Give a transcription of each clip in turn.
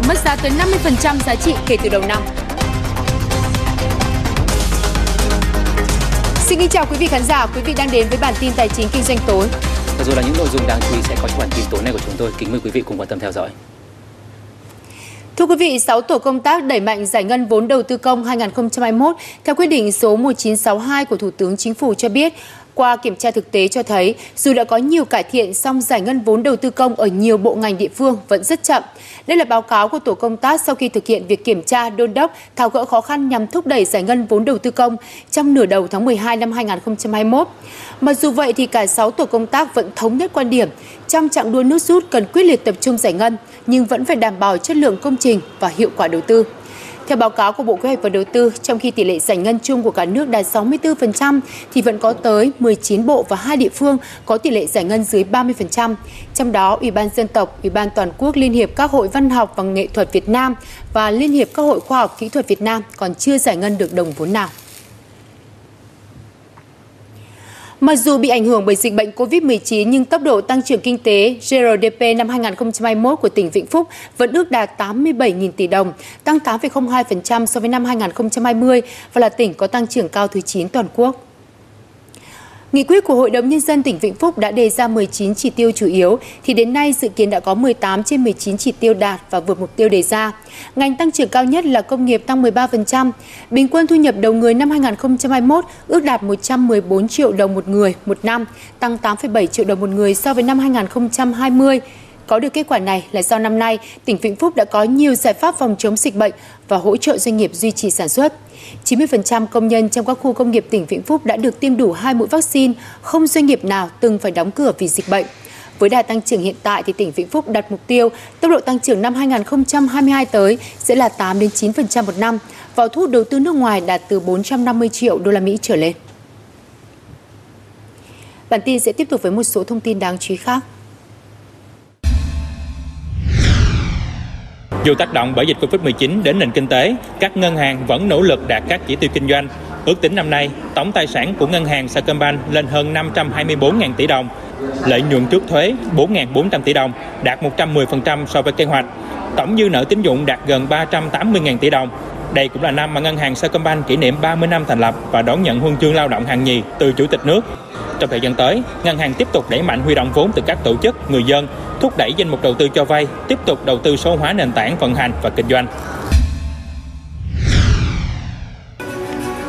thể mất giá tới 50% giá trị kể từ đầu năm. Xin kính chào quý vị khán giả, quý vị đang đến với bản tin tài chính kinh doanh tối. Và rồi là những nội dung đáng chú ý sẽ có trong bản tin tối nay của chúng tôi. Kính mời quý vị cùng quan tâm theo dõi. Thưa quý vị, 6 tổ công tác đẩy mạnh giải ngân vốn đầu tư công 2021 theo quyết định số 1962 của Thủ tướng Chính phủ cho biết, qua kiểm tra thực tế cho thấy, dù đã có nhiều cải thiện, song giải ngân vốn đầu tư công ở nhiều bộ ngành địa phương vẫn rất chậm. Đây là báo cáo của tổ công tác sau khi thực hiện việc kiểm tra, đôn đốc, tháo gỡ khó khăn nhằm thúc đẩy giải ngân vốn đầu tư công trong nửa đầu tháng 12 năm 2021. Mặc dù vậy thì cả 6 tổ công tác vẫn thống nhất quan điểm, trong trạng đua nước rút cần quyết liệt tập trung giải ngân, nhưng vẫn phải đảm bảo chất lượng công trình và hiệu quả đầu tư. Theo báo cáo của Bộ Kế hoạch và Đầu tư, trong khi tỷ lệ giải ngân chung của cả nước đạt 64%, thì vẫn có tới 19 bộ và hai địa phương có tỷ lệ giải ngân dưới 30%. Trong đó, Ủy ban Dân tộc, Ủy ban Toàn quốc Liên hiệp các hội văn học và nghệ thuật Việt Nam và Liên hiệp các hội khoa học kỹ thuật Việt Nam còn chưa giải ngân được đồng vốn nào. Mặc dù bị ảnh hưởng bởi dịch bệnh COVID-19 nhưng tốc độ tăng trưởng kinh tế GRDP năm 2021 của tỉnh Vĩnh Phúc vẫn ước đạt 87.000 tỷ đồng, tăng 8,02% so với năm 2020 và là tỉnh có tăng trưởng cao thứ 9 toàn quốc. Nghị quyết của Hội đồng Nhân dân tỉnh Vĩnh Phúc đã đề ra 19 chỉ tiêu chủ yếu, thì đến nay dự kiến đã có 18 trên 19 chỉ tiêu đạt và vượt mục tiêu đề ra. Ngành tăng trưởng cao nhất là công nghiệp tăng 13%. Bình quân thu nhập đầu người năm 2021 ước đạt 114 triệu đồng một người một năm, tăng 8,7 triệu đồng một người so với năm 2020. Có được kết quả này là do năm nay, tỉnh Vĩnh Phúc đã có nhiều giải pháp phòng chống dịch bệnh và hỗ trợ doanh nghiệp duy trì sản xuất. 90% công nhân trong các khu công nghiệp tỉnh Vĩnh Phúc đã được tiêm đủ hai mũi vaccine, không doanh nghiệp nào từng phải đóng cửa vì dịch bệnh. Với đà tăng trưởng hiện tại thì tỉnh Vĩnh Phúc đặt mục tiêu tốc độ tăng trưởng năm 2022 tới sẽ là 8 đến 9% một năm, vào thu hút đầu tư nước ngoài đạt từ 450 triệu đô la Mỹ trở lên. Bản tin sẽ tiếp tục với một số thông tin đáng chú ý khác. Dù tác động bởi dịch Covid-19 đến nền kinh tế, các ngân hàng vẫn nỗ lực đạt các chỉ tiêu kinh doanh. Ước tính năm nay, tổng tài sản của ngân hàng Sacombank lên hơn 524.000 tỷ đồng, lợi nhuận trước thuế 4.400 tỷ đồng, đạt 110% so với kế hoạch. Tổng dư nợ tín dụng đạt gần 380.000 tỷ đồng. Đây cũng là năm mà ngân hàng Sacombank kỷ niệm 30 năm thành lập và đón nhận huân chương lao động hạng nhì từ Chủ tịch nước. Trong thời gian tới, ngân hàng tiếp tục đẩy mạnh huy động vốn từ các tổ chức, người dân, thúc đẩy danh mục đầu tư cho vay, tiếp tục đầu tư số hóa nền tảng vận hành và kinh doanh.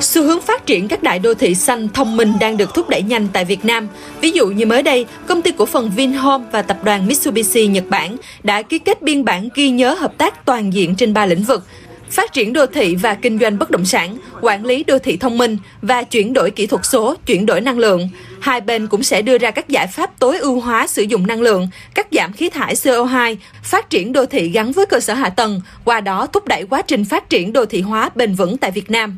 Xu hướng phát triển các đại đô thị xanh thông minh đang được thúc đẩy nhanh tại Việt Nam. Ví dụ như mới đây, công ty cổ phần Vinhome và tập đoàn Mitsubishi Nhật Bản đã ký kết biên bản ghi nhớ hợp tác toàn diện trên ba lĩnh vực phát triển đô thị và kinh doanh bất động sản, quản lý đô thị thông minh và chuyển đổi kỹ thuật số, chuyển đổi năng lượng. Hai bên cũng sẽ đưa ra các giải pháp tối ưu hóa sử dụng năng lượng, cắt giảm khí thải CO2, phát triển đô thị gắn với cơ sở hạ tầng, qua đó thúc đẩy quá trình phát triển đô thị hóa bền vững tại Việt Nam.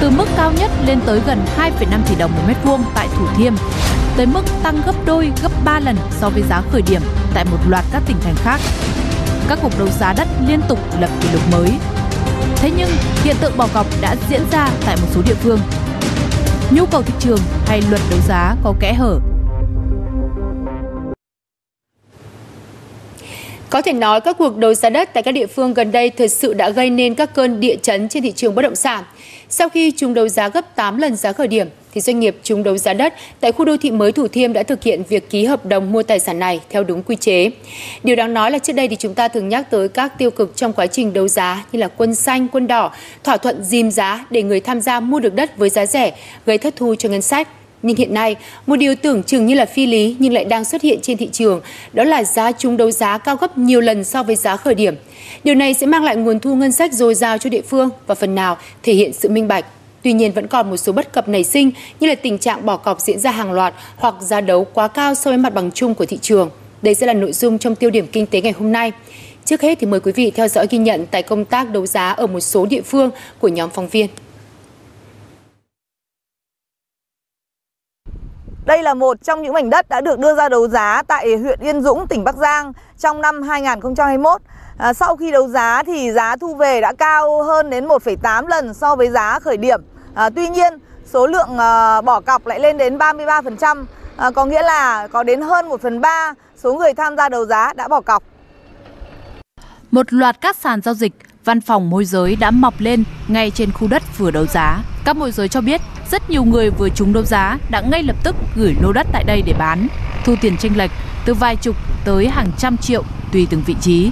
Từ mức cao nhất lên tới gần 2,5 tỷ đồng một mét vuông tại Thủ Thiêm, tới mức tăng gấp đôi, gấp 3 lần so với giá khởi điểm tại một loạt các tỉnh thành khác. Các cuộc đấu giá đất liên tục lập kỷ lục mới. Thế nhưng, hiện tượng bỏ cọc đã diễn ra tại một số địa phương. Nhu cầu thị trường hay luật đấu giá có kẽ hở Có thể nói các cuộc đấu giá đất tại các địa phương gần đây thực sự đã gây nên các cơn địa chấn trên thị trường bất động sản. Sau khi chúng đấu giá gấp 8 lần giá khởi điểm, thì doanh nghiệp chúng đấu giá đất tại khu đô thị mới Thủ Thiêm đã thực hiện việc ký hợp đồng mua tài sản này theo đúng quy chế. Điều đáng nói là trước đây thì chúng ta thường nhắc tới các tiêu cực trong quá trình đấu giá như là quân xanh, quân đỏ, thỏa thuận dìm giá để người tham gia mua được đất với giá rẻ, gây thất thu cho ngân sách. Nhưng hiện nay, một điều tưởng chừng như là phi lý nhưng lại đang xuất hiện trên thị trường, đó là giá chúng đấu giá cao gấp nhiều lần so với giá khởi điểm. Điều này sẽ mang lại nguồn thu ngân sách dồi dào cho địa phương và phần nào thể hiện sự minh bạch. Tuy nhiên vẫn còn một số bất cập nảy sinh như là tình trạng bỏ cọc diễn ra hàng loạt hoặc giá đấu quá cao so với mặt bằng chung của thị trường. Đây sẽ là nội dung trong tiêu điểm kinh tế ngày hôm nay. Trước hết thì mời quý vị theo dõi ghi nhận tại công tác đấu giá ở một số địa phương của nhóm phóng viên. Đây là một trong những mảnh đất đã được đưa ra đấu giá tại huyện Yên Dũng, tỉnh Bắc Giang trong năm 2021. À, sau khi đấu giá thì giá thu về đã cao hơn đến 1,8 lần so với giá khởi điểm. À, tuy nhiên, số lượng à, bỏ cọc lại lên đến 33%, à, có nghĩa là có đến hơn 1 phần 3 số người tham gia đấu giá đã bỏ cọc. Một loạt các sàn giao dịch, văn phòng môi giới đã mọc lên ngay trên khu đất vừa đấu giá. Các môi giới cho biết rất nhiều người vừa trúng đấu giá đã ngay lập tức gửi lô đất tại đây để bán, thu tiền tranh lệch từ vài chục tới hàng trăm triệu tùy từng vị trí.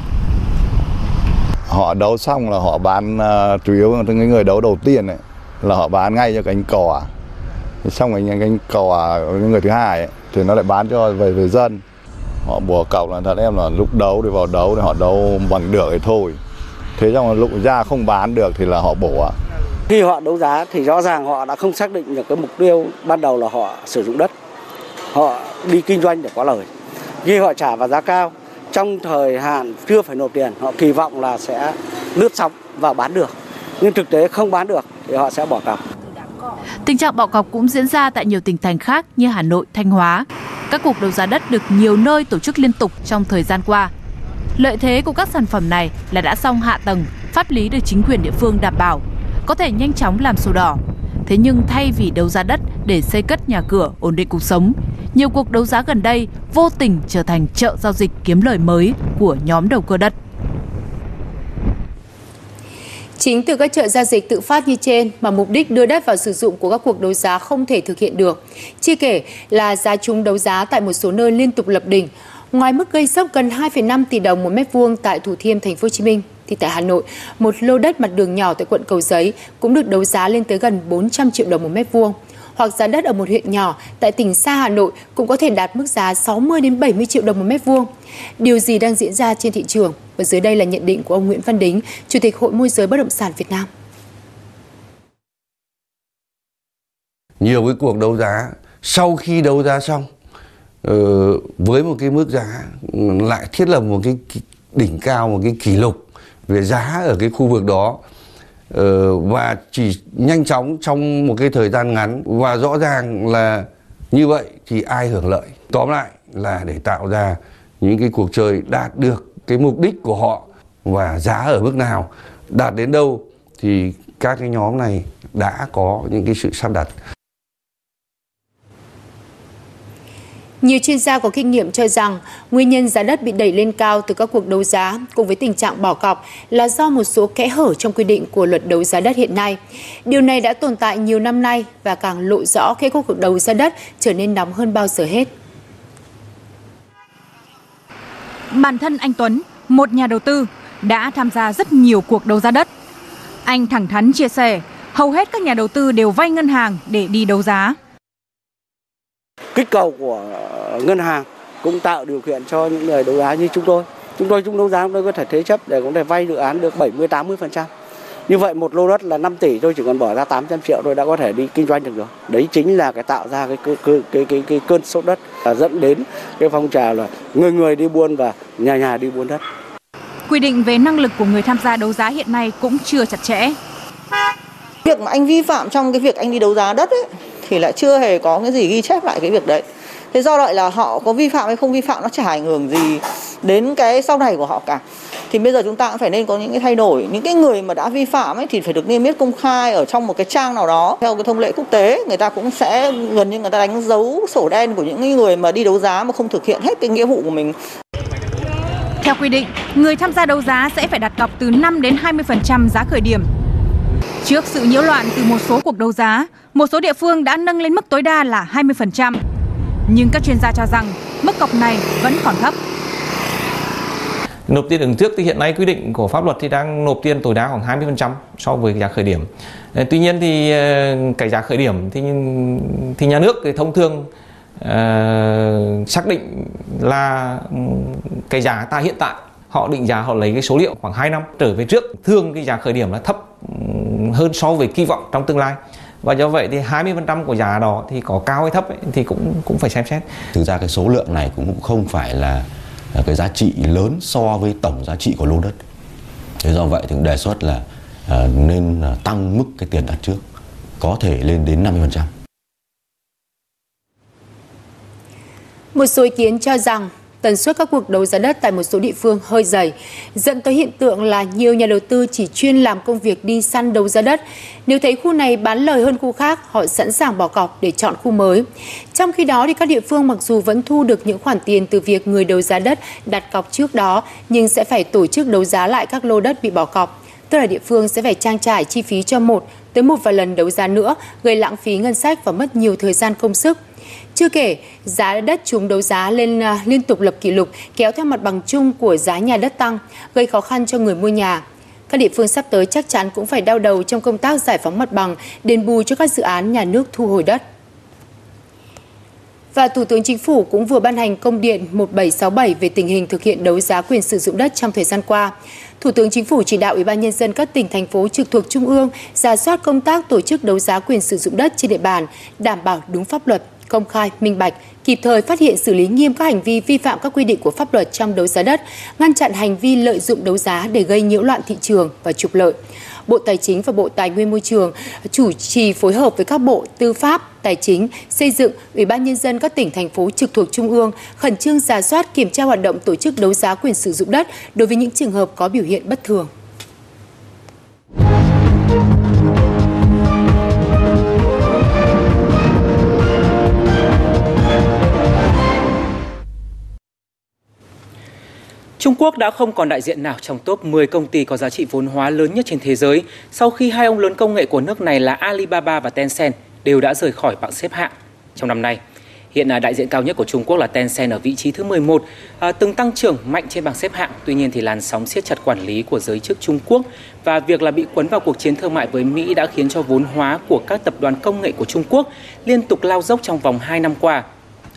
Họ đấu xong là họ bán uh, chủ yếu là những người đấu đầu tiên này là họ bán ngay cho cánh cò. Xong rồi cánh cò những người thứ hai ấy, thì nó lại bán cho về về dân. Họ bùa cọc là thật em là lúc đấu thì vào đấu thì họ đấu bằng được thì thôi. Thế xong lúc ra không bán được thì là họ bổ. Khi họ đấu giá thì rõ ràng họ đã không xác định được cái mục tiêu ban đầu là họ sử dụng đất. Họ đi kinh doanh để có lời. Khi họ trả vào giá cao trong thời hạn chưa phải nộp tiền, họ kỳ vọng là sẽ lướt sóng và bán được. Nhưng thực tế không bán được thì họ sẽ bỏ cọc. Tình trạng bỏ cọc cũng diễn ra tại nhiều tỉnh thành khác như Hà Nội, Thanh Hóa. Các cuộc đấu giá đất được nhiều nơi tổ chức liên tục trong thời gian qua. Lợi thế của các sản phẩm này là đã xong hạ tầng, pháp lý được chính quyền địa phương đảm bảo, có thể nhanh chóng làm sổ đỏ. Thế nhưng thay vì đấu giá đất để xây cất nhà cửa, ổn định cuộc sống, nhiều cuộc đấu giá gần đây vô tình trở thành chợ giao dịch kiếm lời mới của nhóm đầu cơ đất. Chính từ các chợ giao dịch tự phát như trên mà mục đích đưa đất vào sử dụng của các cuộc đấu giá không thể thực hiện được. chi kể là giá chúng đấu giá tại một số nơi liên tục lập đỉnh. Ngoài mức gây sốc gần 2,5 tỷ đồng một mét vuông tại Thủ Thiêm, Thành phố Hồ Chí Minh, thì tại Hà Nội, một lô đất mặt đường nhỏ tại quận Cầu Giấy cũng được đấu giá lên tới gần 400 triệu đồng một mét vuông. Hoặc giá đất ở một huyện nhỏ tại tỉnh xa Hà Nội cũng có thể đạt mức giá 60 đến 70 triệu đồng một mét vuông. Điều gì đang diễn ra trên thị trường? Và dưới đây là nhận định của ông Nguyễn Văn Đính, Chủ tịch Hội môi giới bất động sản Việt Nam. Nhiều cái cuộc đấu giá sau khi đấu giá xong uh, với một cái mức giá lại thiết lập một cái đỉnh cao một cái kỷ lục về giá ở cái khu vực đó. Uh, và chỉ nhanh chóng trong một cái thời gian ngắn và rõ ràng là như vậy thì ai hưởng lợi? Tóm lại là để tạo ra những cái cuộc chơi đạt được cái mục đích của họ và giá ở mức nào. Đạt đến đâu thì các cái nhóm này đã có những cái sự sắp đặt. Nhiều chuyên gia có kinh nghiệm cho rằng nguyên nhân giá đất bị đẩy lên cao từ các cuộc đấu giá cùng với tình trạng bỏ cọc là do một số kẽ hở trong quy định của luật đấu giá đất hiện nay. Điều này đã tồn tại nhiều năm nay và càng lộ rõ khi các cuộc đấu giá đất trở nên nóng hơn bao giờ hết. Bản thân anh Tuấn, một nhà đầu tư, đã tham gia rất nhiều cuộc đấu giá đất. Anh thẳng thắn chia sẻ, hầu hết các nhà đầu tư đều vay ngân hàng để đi đấu giá kích cầu của ngân hàng cũng tạo điều kiện cho những người đấu giá như chúng tôi. Chúng tôi chúng đấu giá chúng tôi có thể thế chấp để có thể vay dự án được 70 80%. Như vậy một lô đất là 5 tỷ tôi chỉ cần bỏ ra 800 triệu tôi đã có thể đi kinh doanh được rồi. Đấy chính là cái tạo ra cái cái cái cái, cái, cái cơn sốt đất và dẫn đến cái phong trào là người người đi buôn và nhà nhà đi buôn đất. Quy định về năng lực của người tham gia đấu giá hiện nay cũng chưa chặt chẽ. Việc mà anh vi phạm trong cái việc anh đi đấu giá đất ấy thì lại chưa hề có cái gì ghi chép lại cái việc đấy. Thế do vậy là họ có vi phạm hay không vi phạm nó chả ảnh hưởng gì đến cái sau này của họ cả. Thì bây giờ chúng ta cũng phải nên có những cái thay đổi. Những cái người mà đã vi phạm ấy thì phải được niêm yết công khai ở trong một cái trang nào đó. Theo cái thông lệ quốc tế người ta cũng sẽ gần như người ta đánh dấu sổ đen của những người mà đi đấu giá mà không thực hiện hết cái nghĩa vụ của mình. Theo quy định, người tham gia đấu giá sẽ phải đặt cọc từ 5 đến 20% giá khởi điểm. Trước sự nhiễu loạn từ một số cuộc đấu giá, một số địa phương đã nâng lên mức tối đa là 20%. Nhưng các chuyên gia cho rằng mức cọc này vẫn còn thấp. Nộp tiền ứng trước thì hiện nay quy định của pháp luật thì đang nộp tiền tối đa khoảng 20% so với giá khởi điểm. Ờ, tuy nhiên thì ờ, cái giá khởi điểm thì thì nhà nước thì thông thường uh, xác định là ừ, cái giá ta hiện tại họ định giá họ lấy cái số liệu khoảng 2 năm trở về trước thường cái giá khởi điểm là thấp hơn so với kỳ vọng trong tương lai và do vậy thì 20% của giá đó thì có cao hay thấp ấy, thì cũng cũng phải xem xét. Thực ra cái số lượng này cũng không phải là cái giá trị lớn so với tổng giá trị của lô đất. Thế do vậy thì đề xuất là uh, nên tăng mức cái tiền đặt trước có thể lên đến 50%. Một số ý kiến cho rằng tần suất các cuộc đấu giá đất tại một số địa phương hơi dày, dẫn tới hiện tượng là nhiều nhà đầu tư chỉ chuyên làm công việc đi săn đấu giá đất. Nếu thấy khu này bán lời hơn khu khác, họ sẵn sàng bỏ cọc để chọn khu mới. Trong khi đó, thì các địa phương mặc dù vẫn thu được những khoản tiền từ việc người đấu giá đất đặt cọc trước đó, nhưng sẽ phải tổ chức đấu giá lại các lô đất bị bỏ cọc. Tức là địa phương sẽ phải trang trải chi phí cho một tới một vài lần đấu giá nữa, gây lãng phí ngân sách và mất nhiều thời gian công sức. Chưa kể, giá đất chúng đấu giá lên à, liên tục lập kỷ lục kéo theo mặt bằng chung của giá nhà đất tăng, gây khó khăn cho người mua nhà. Các địa phương sắp tới chắc chắn cũng phải đau đầu trong công tác giải phóng mặt bằng, đền bù cho các dự án nhà nước thu hồi đất. Và Thủ tướng Chính phủ cũng vừa ban hành công điện 1767 về tình hình thực hiện đấu giá quyền sử dụng đất trong thời gian qua. Thủ tướng Chính phủ chỉ đạo Ủy ban nhân dân các tỉnh thành phố trực thuộc trung ương ra soát công tác tổ chức đấu giá quyền sử dụng đất trên địa bàn, đảm bảo đúng pháp luật, công khai, minh bạch, kịp thời phát hiện xử lý nghiêm các hành vi vi phạm các quy định của pháp luật trong đấu giá đất, ngăn chặn hành vi lợi dụng đấu giá để gây nhiễu loạn thị trường và trục lợi. Bộ Tài chính và Bộ Tài nguyên Môi trường chủ trì phối hợp với các bộ Tư pháp, Tài chính, Xây dựng, Ủy ban Nhân dân các tỉnh, thành phố trực thuộc Trung ương khẩn trương giả soát kiểm tra hoạt động tổ chức đấu giá quyền sử dụng đất đối với những trường hợp có biểu hiện bất thường. Trung Quốc đã không còn đại diện nào trong top 10 công ty có giá trị vốn hóa lớn nhất trên thế giới sau khi hai ông lớn công nghệ của nước này là Alibaba và Tencent đều đã rời khỏi bảng xếp hạng trong năm nay. Hiện à, đại diện cao nhất của Trung Quốc là Tencent ở vị trí thứ 11, à, từng tăng trưởng mạnh trên bảng xếp hạng. Tuy nhiên thì làn sóng siết chặt quản lý của giới chức Trung Quốc và việc là bị cuốn vào cuộc chiến thương mại với Mỹ đã khiến cho vốn hóa của các tập đoàn công nghệ của Trung Quốc liên tục lao dốc trong vòng 2 năm qua.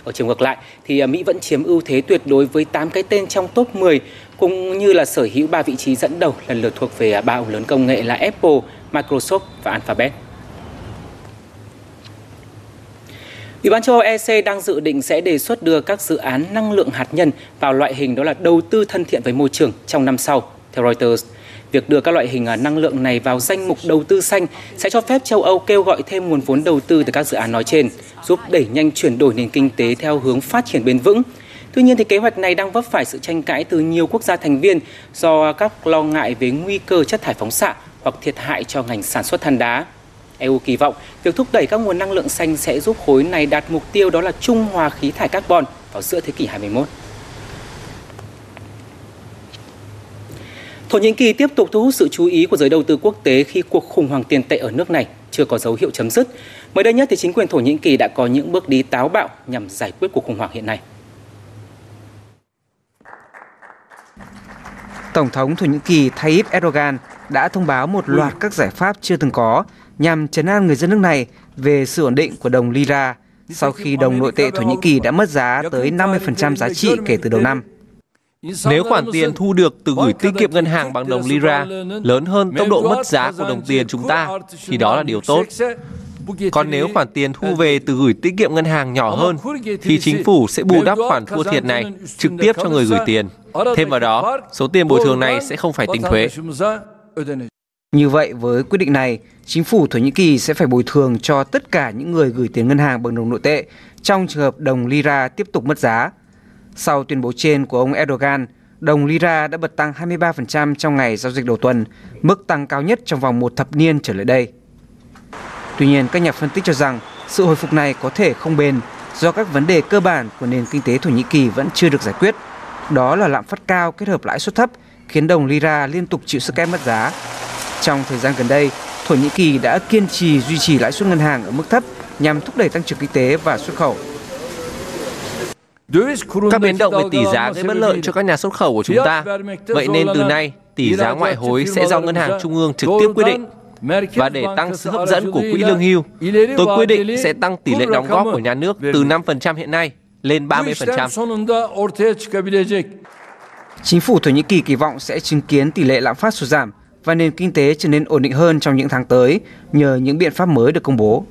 Ở chiều ngược lại thì à, Mỹ vẫn chiếm ưu thế tuyệt đối với 8 cái tên trong top 10 cũng như là sở hữu 3 vị trí dẫn đầu lần lượt thuộc về à, ba ông lớn công nghệ là Apple, Microsoft và Alphabet. Ủy ban châu Âu EC đang dự định sẽ đề xuất đưa các dự án năng lượng hạt nhân vào loại hình đó là đầu tư thân thiện với môi trường trong năm sau, theo Reuters. Việc đưa các loại hình à, năng lượng này vào danh mục đầu tư xanh sẽ cho phép châu Âu kêu gọi thêm nguồn vốn đầu tư từ các dự án nói trên, giúp đẩy nhanh chuyển đổi nền kinh tế theo hướng phát triển bền vững. Tuy nhiên thì kế hoạch này đang vấp phải sự tranh cãi từ nhiều quốc gia thành viên do các lo ngại về nguy cơ chất thải phóng xạ hoặc thiệt hại cho ngành sản xuất than đá. EU kỳ vọng việc thúc đẩy các nguồn năng lượng xanh sẽ giúp khối này đạt mục tiêu đó là trung hòa khí thải carbon vào giữa thế kỷ 21. Thổ Nhĩ Kỳ tiếp tục thu hút sự chú ý của giới đầu tư quốc tế khi cuộc khủng hoảng tiền tệ ở nước này chưa có dấu hiệu chấm dứt. Mới đây nhất thì chính quyền Thổ Nhĩ Kỳ đã có những bước đi táo bạo nhằm giải quyết cuộc khủng hoảng hiện nay. Tổng thống Thổ Nhĩ Kỳ Tayyip Erdogan đã thông báo một loạt các giải pháp chưa từng có nhằm chấn an người dân nước này về sự ổn định của đồng lira sau khi đồng nội tệ Thổ Nhĩ Kỳ đã mất giá tới 50% giá trị kể từ đầu năm. Nếu khoản tiền thu được từ gửi tiết kiệm ngân hàng bằng đồng lira lớn hơn tốc độ mất giá của đồng tiền chúng ta, thì đó là điều tốt. Còn nếu khoản tiền thu về từ gửi tiết kiệm ngân hàng nhỏ hơn, thì chính phủ sẽ bù đắp khoản thua thiệt này trực tiếp cho người gửi tiền. Thêm vào đó, số tiền bồi thường này sẽ không phải tính thuế. Như vậy, với quyết định này, chính phủ Thổ Nhĩ Kỳ sẽ phải bồi thường cho tất cả những người gửi tiền ngân hàng bằng đồng nội tệ trong trường hợp đồng lira tiếp tục mất giá. Sau tuyên bố trên của ông Erdogan, đồng lira đã bật tăng 23% trong ngày giao dịch đầu tuần, mức tăng cao nhất trong vòng một thập niên trở lại đây. Tuy nhiên, các nhà phân tích cho rằng sự hồi phục này có thể không bền do các vấn đề cơ bản của nền kinh tế Thổ Nhĩ Kỳ vẫn chưa được giải quyết. Đó là lạm phát cao kết hợp lãi suất thấp khiến đồng lira liên tục chịu sức ép mất giá. Trong thời gian gần đây, Thổ Nhĩ Kỳ đã kiên trì duy trì lãi suất ngân hàng ở mức thấp nhằm thúc đẩy tăng trưởng kinh tế và xuất khẩu. Các biến động về tỷ giá gây bất lợi cho các nhà xuất khẩu của chúng ta. Vậy nên từ nay, tỷ giá ngoại hối sẽ do ngân hàng trung ương trực tiếp quyết định. Và để tăng sự hấp dẫn của quỹ lương hưu, tôi quyết định sẽ tăng tỷ lệ đóng góp của nhà nước từ 5% hiện nay lên 30%. Chính phủ Thổ Nhĩ Kỳ kỳ vọng sẽ chứng kiến tỷ lệ lạm phát sụt giảm và nền kinh tế trở nên ổn định hơn trong những tháng tới nhờ những biện pháp mới được công bố.